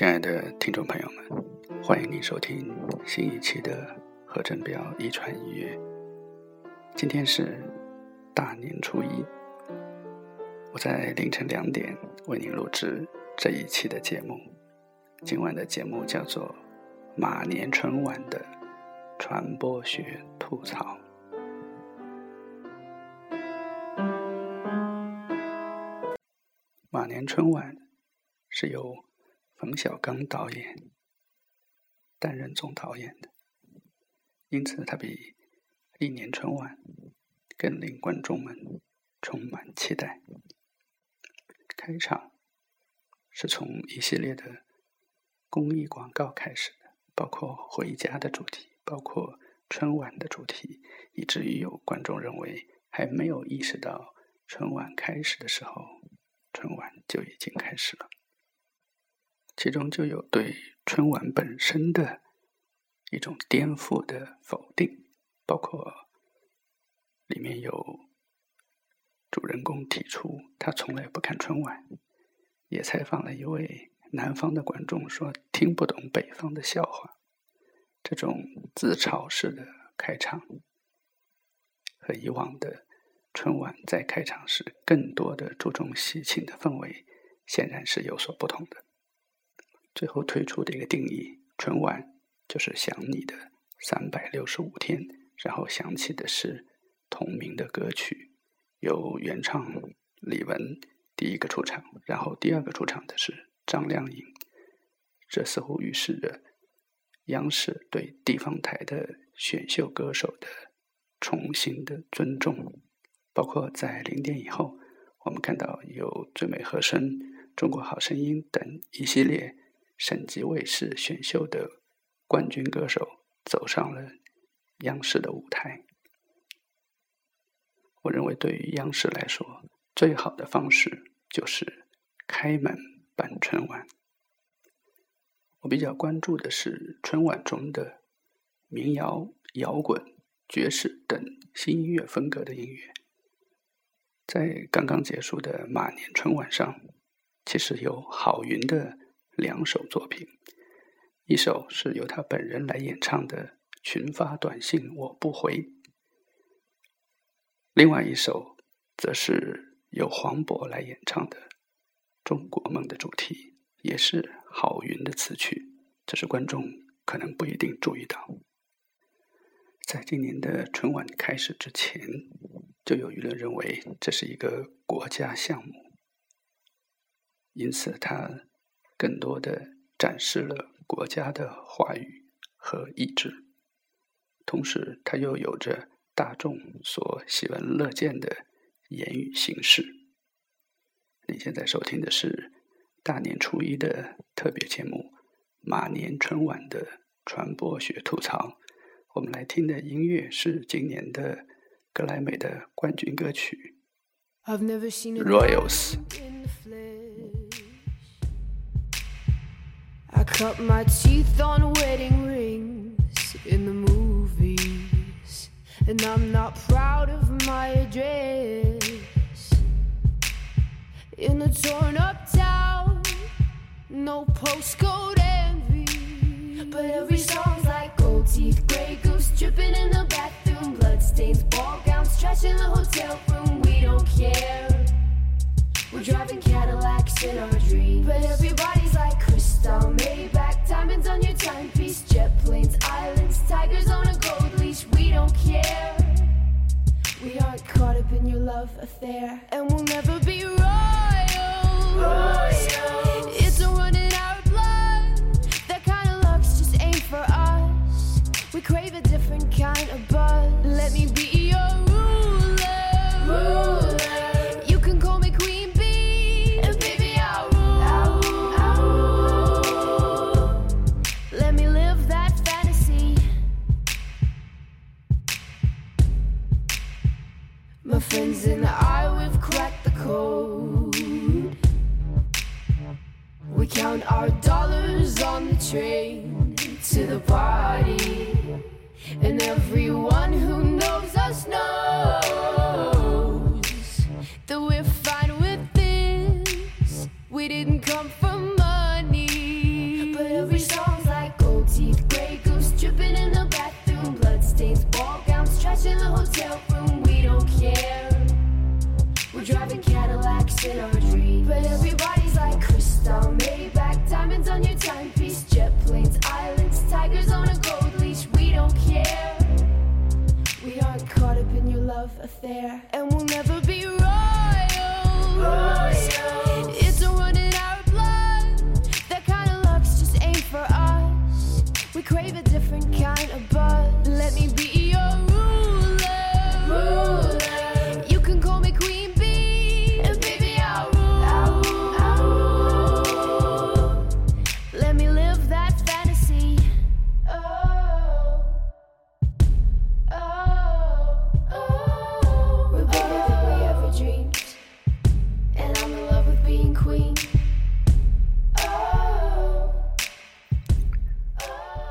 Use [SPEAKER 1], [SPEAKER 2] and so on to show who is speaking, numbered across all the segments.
[SPEAKER 1] 亲爱的听众朋友们，欢迎您收听新一期的何振彪一传一乐。今天是大年初一，我在凌晨两点为您录制这一期的节目。今晚的节目叫做《马年春晚的传播学吐槽》。马年春晚是由冯小刚导演担任总导演的，因此他比历年春晚更令观众们充满期待。开场是从一系列的公益广告开始的，包括回家的主题，包括春晚的主题，以至于有观众认为还没有意识到春晚开始的时候，春晚就已经开始了。其中就有对春晚本身的一种颠覆的否定，包括里面有主人公提出他从来不看春晚，也采访了一位南方的观众说听不懂北方的笑话，这种自嘲式的开场和以往的春晚在开场时更多的注重喜庆的氛围，显然是有所不同的。最后推出的一个定义：春晚就是想你的三百六十五天，然后响起的是同名的歌曲，由原唱李玟第一个出场，然后第二个出场的是张靓颖。这似乎预示着央视对地方台的选秀歌手的重新的尊重，包括在零点以后，我们看到有《最美和声》《中国好声音》等一系列。省级卫视选秀的冠军歌手走上了央视的舞台。我认为，对于央视来说，最好的方式就是开门办春晚。我比较关注的是春晚中的民谣、摇滚、爵士等新音乐风格的音乐。在刚刚结束的马年春晚上，其实有郝云的。两首作品，一首是由他本人来演唱的《群发短信我不回》，另外一首则是由黄渤来演唱的《中国梦》的主题，也是郝云的词曲。这是观众可能不一定注意到，在今年的春晚开始之前，就有舆论认为这是一个国家项目，因此他。更多的展示了国家的话语和意志，同时，它又有着大众所喜闻乐见的言语形式。你现在收听的是大年初一的特别节目《马年春晚的传播学吐槽》。我们来听的音乐是今年的格莱美的冠军歌曲《Royals》。
[SPEAKER 2] Cut my teeth on wedding rings in the movies, and I'm not proud of my address. In a torn up town, no postcode envy, but every song's like gold teeth, gray goose dripping in the bathroom, bloodstains, ball gowns, friends and I, we've cracked the code. We count our dollars on the train to the party. And everyone who knows us knows that we're fine with this. We didn't come in our dreams. But everybody's like crystal, Maybach, diamonds on your timepiece, jet planes, islands, tigers on a gold leash. We don't care. We aren't caught up in your love affair,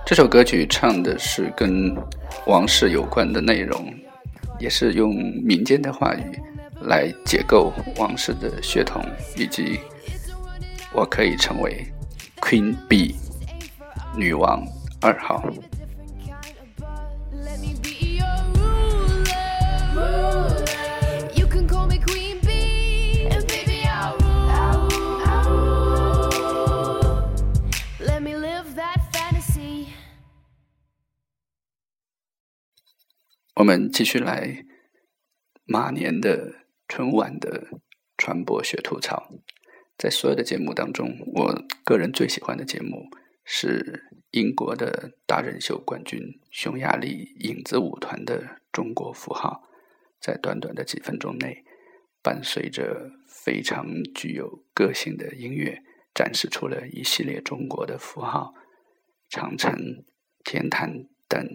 [SPEAKER 1] 这首歌曲唱的是跟王室有关的内容，也是用民间的话语来解构王室的血统，以及我可以成为 Queen B 女王二号。我们继续来马年的春晚的传播学吐槽。在所有的节目当中，我个人最喜欢的节目是英国的达人秀冠军匈牙利影子舞团的中国符号，在短短的几分钟内，伴随着非常具有个性的音乐，展示出了一系列中国的符号、长城、天坛等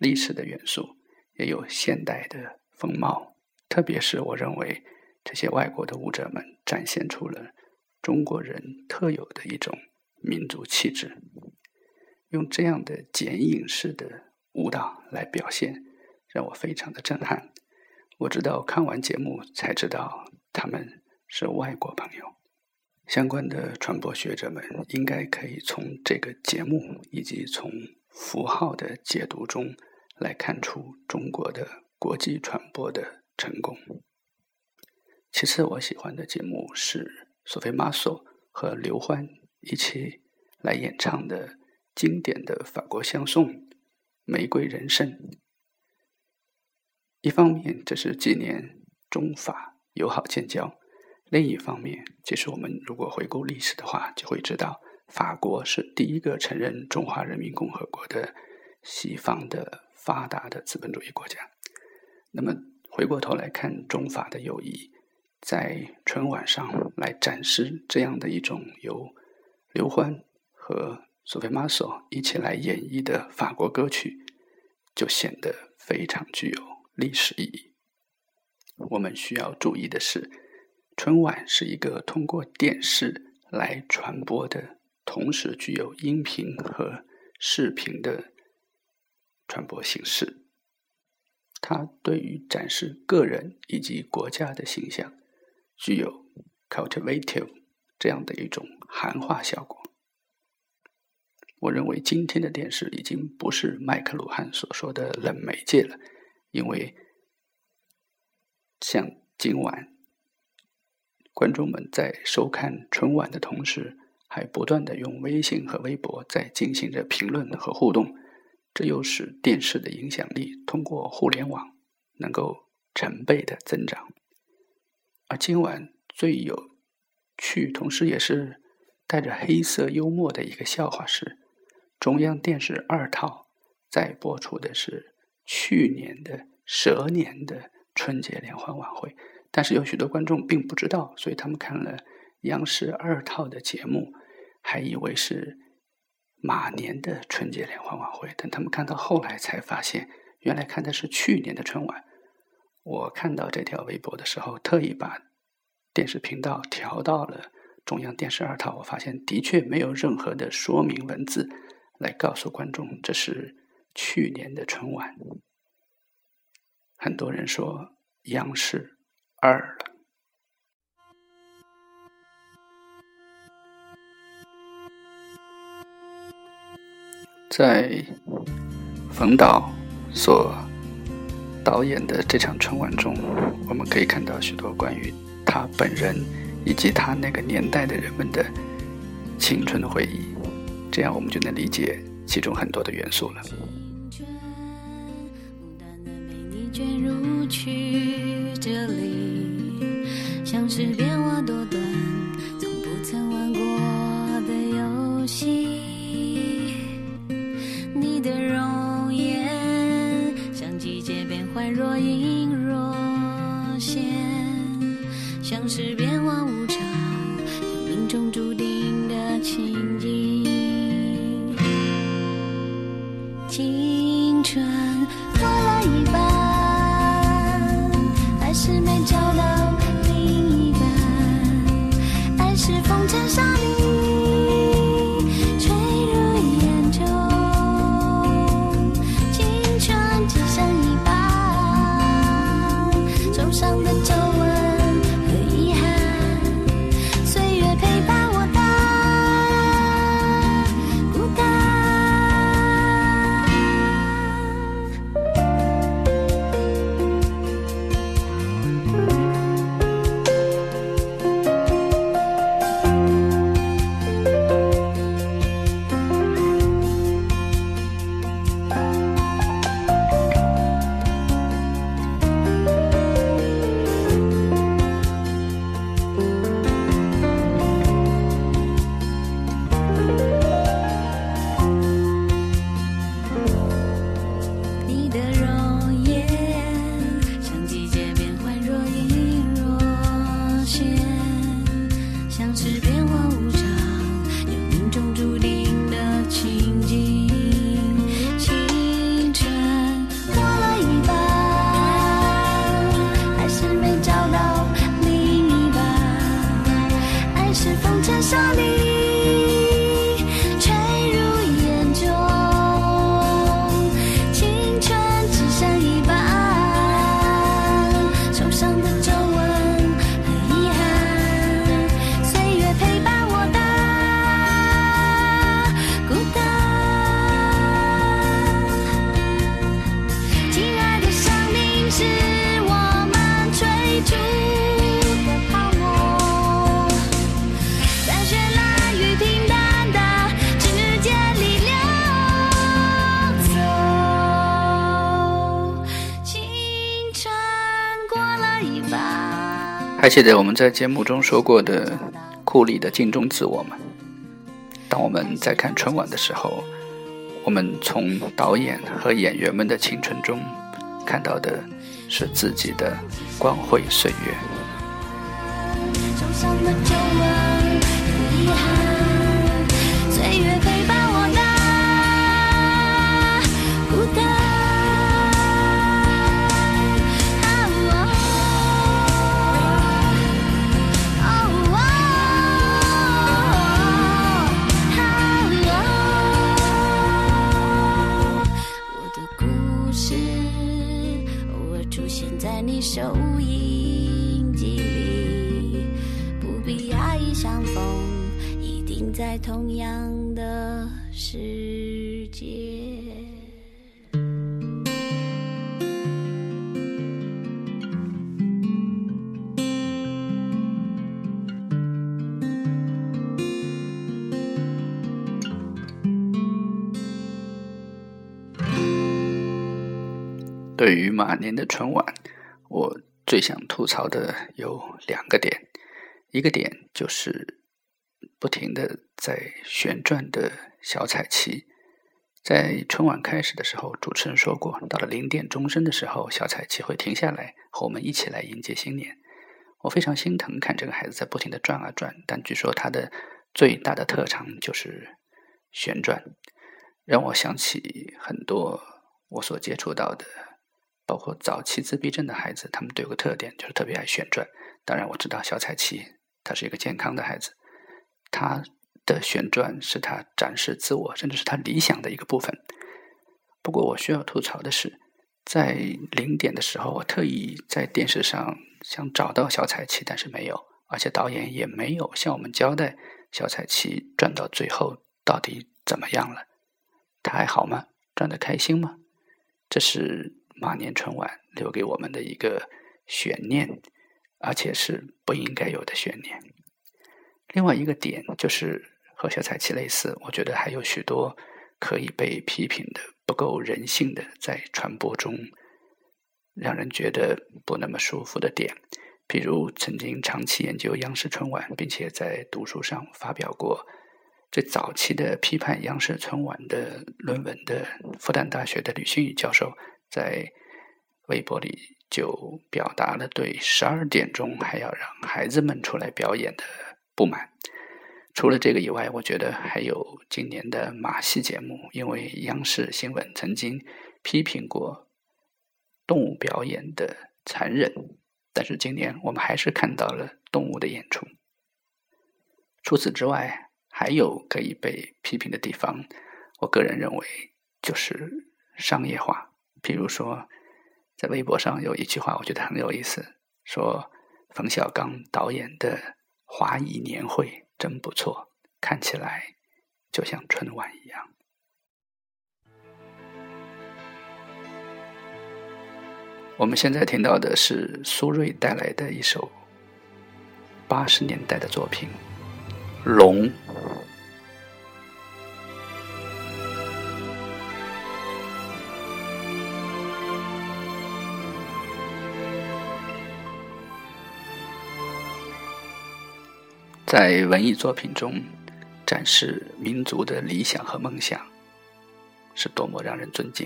[SPEAKER 1] 历史的元素。也有现代的风貌，特别是我认为这些外国的舞者们展现出了中国人特有的一种民族气质，用这样的剪影式的舞蹈来表现，让我非常的震撼。我直到看完节目才知道他们是外国朋友。相关的传播学者们应该可以从这个节目以及从符号的解读中。来看出中国的国际传播的成功。其次，我喜欢的节目是索菲玛索和刘欢一起来演唱的经典的法国香颂《玫瑰人生》。一方面，这是纪念中法友好建交；另一方面，其实我们如果回顾历史的话，就会知道法国是第一个承认中华人民共和国的西方的。发达的资本主义国家，那么回过头来看中法的友谊，在春晚上来展示这样的一种由刘欢和索菲玛索一起来演绎的法国歌曲，就显得非常具有历史意义。我们需要注意的是，春晚是一个通过电视来传播的，同时具有音频和视频的。传播形式，它对于展示个人以及国家的形象，具有 cultivative 这样的一种含化效果。我认为今天的电视已经不是麦克鲁汉所说的冷媒介了，因为像今晚观众们在收看春晚的同时，还不断的用微信和微博在进行着评论和互动。这又使电视的影响力通过互联网能够成倍的增长。而今晚最有趣，同时也是带着黑色幽默的一个笑话是，中央电视二套在播出的是去年的蛇年的春节联欢晚会，但是有许多观众并不知道，所以他们看了央视二套的节目，还以为是。马年的春节联欢晚会，等他们看到后来才发现，原来看的是去年的春晚。我看到这条微博的时候，特意把电视频道调到了中央电视二套，我发现的确没有任何的说明文字来告诉观众这是去年的春晚。很多人说央视二了。在冯导所导演的这场春晚中，我们可以看到许多关于他本人
[SPEAKER 3] 以及他那个年代的人们的青春的回忆，这样我们就能理解其中很多的元素了。节变换，若隐若现，像是还记得我们在节目中说过的库里的镜中自我吗？当我们在看春晚的时候，我们从导演和演员们的青春中看到的是自己的光辉岁月。对于马年的春晚，我最想吐槽的有两个点，一个点就是。不停的在旋转的小彩旗，在春晚开始的时候，主持人说过，到了零点钟声的时候，小彩旗会停下来，和我们一起来迎接新年。我非常心疼看这个孩子在不停的转啊转，但据说他的最大的特长就是旋转，让我想起很多我所接触到的，包括早期自闭症的孩子，他们都有个特点，就是特别爱旋转。当然，我知道小彩旗他是一个健康的孩子。他的旋转是他展示自我，甚至是他理想的一个部分。不过，我需要吐槽的是，在零点的时候，我特意在电视上想找到小彩旗，但是没有，而且导演也没有向我们交代小彩旗转到最后到底怎么样了。他还好吗？转的开心吗？这是马年春晚留给我们的一个悬念，而且是不应该有的悬念。
[SPEAKER 1] 另外一个点就是和小彩旗类似，我觉得还有许多可以被批评的不够人性的，在传播中让人觉得不那么舒服的点。比如曾经长期研究央视春晚，并且在读书上发表过最早期的批判央视春晚的论文的复旦大学的吕新宇教授，在微博里就表达了对十二点钟还要让孩子们出来表演的不满。除了这个以外，我觉得还有今年的马戏节目，因为央视新闻曾经批评过动物表演的残忍。但是今年我们还是看到了动物的演出。除此之外，还有可以被批评的地方，我个人认为就是商业化。比如说，在微博上有一句话，我觉得很有意思，说冯小刚导演的《华谊年会》真不错，看起来就像春晚一样。我们现在听到的是苏芮带来的一首八十年代的作品《龙》。在文艺作品中展示民族的理想和梦想，是多么让人尊敬。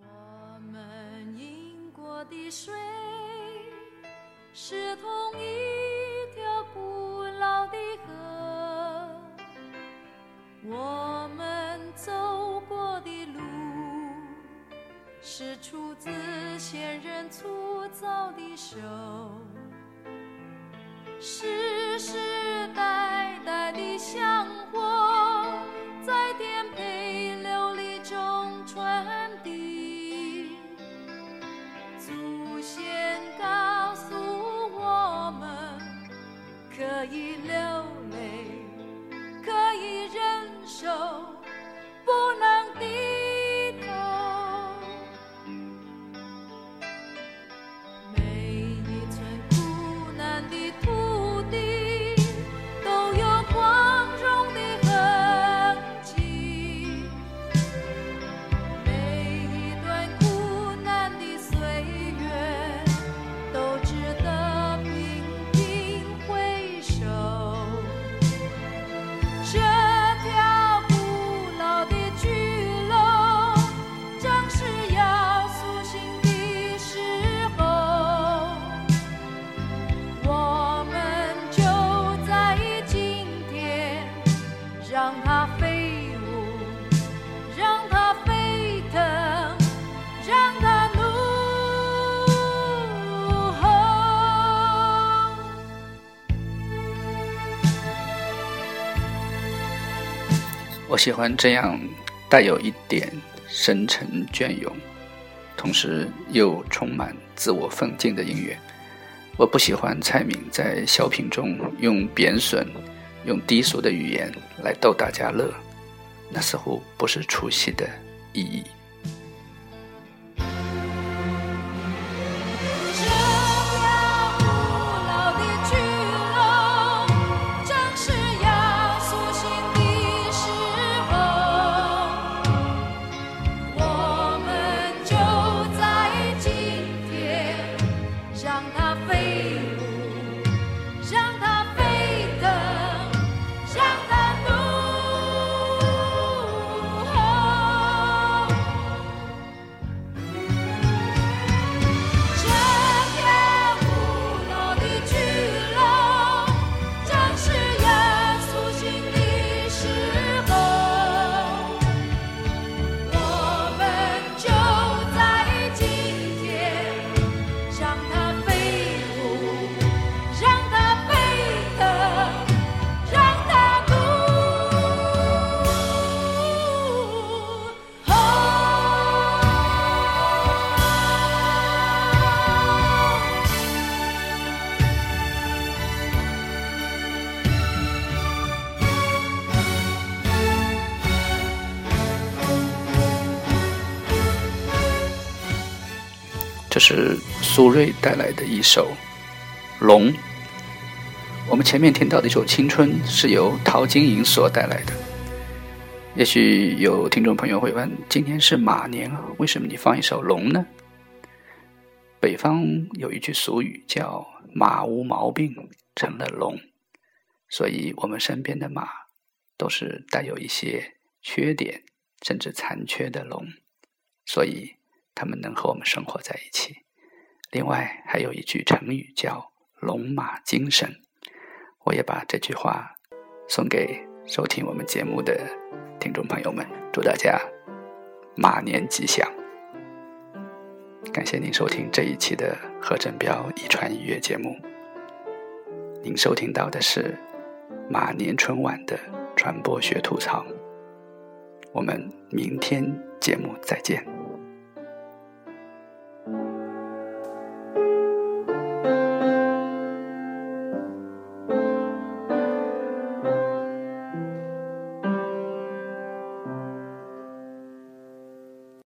[SPEAKER 3] 我们饮过的水是同一条古老的河，我们走过的路是出自先人粗糙的手，世世
[SPEAKER 1] 喜欢这样带有一点深沉隽永，同时又充满自我奋进的音乐。我不喜欢蔡明在小品中用贬损、用低俗的语言来逗大家乐，那似乎不是出戏的意义。是苏芮带来的一首《龙》。我们前面听到的一首《青春》是由陶晶莹所带来的。也许有听众朋友会问：今天是马年啊，为什么你放一首龙呢？北方有一句俗语叫“马无毛病成了龙”，所以我们身边的马都是带有一些缺点甚至残缺的龙，所以他们能和我们生活在一起。另外还有一句成语叫“龙马精神”，我也把这句话送给收听我们节目的听众朋友们，祝大家马年吉祥。感谢您收听这一期的何振彪遗传音乐节目。您收听到的是马年春晚的传播学吐槽。我们明天节目再见。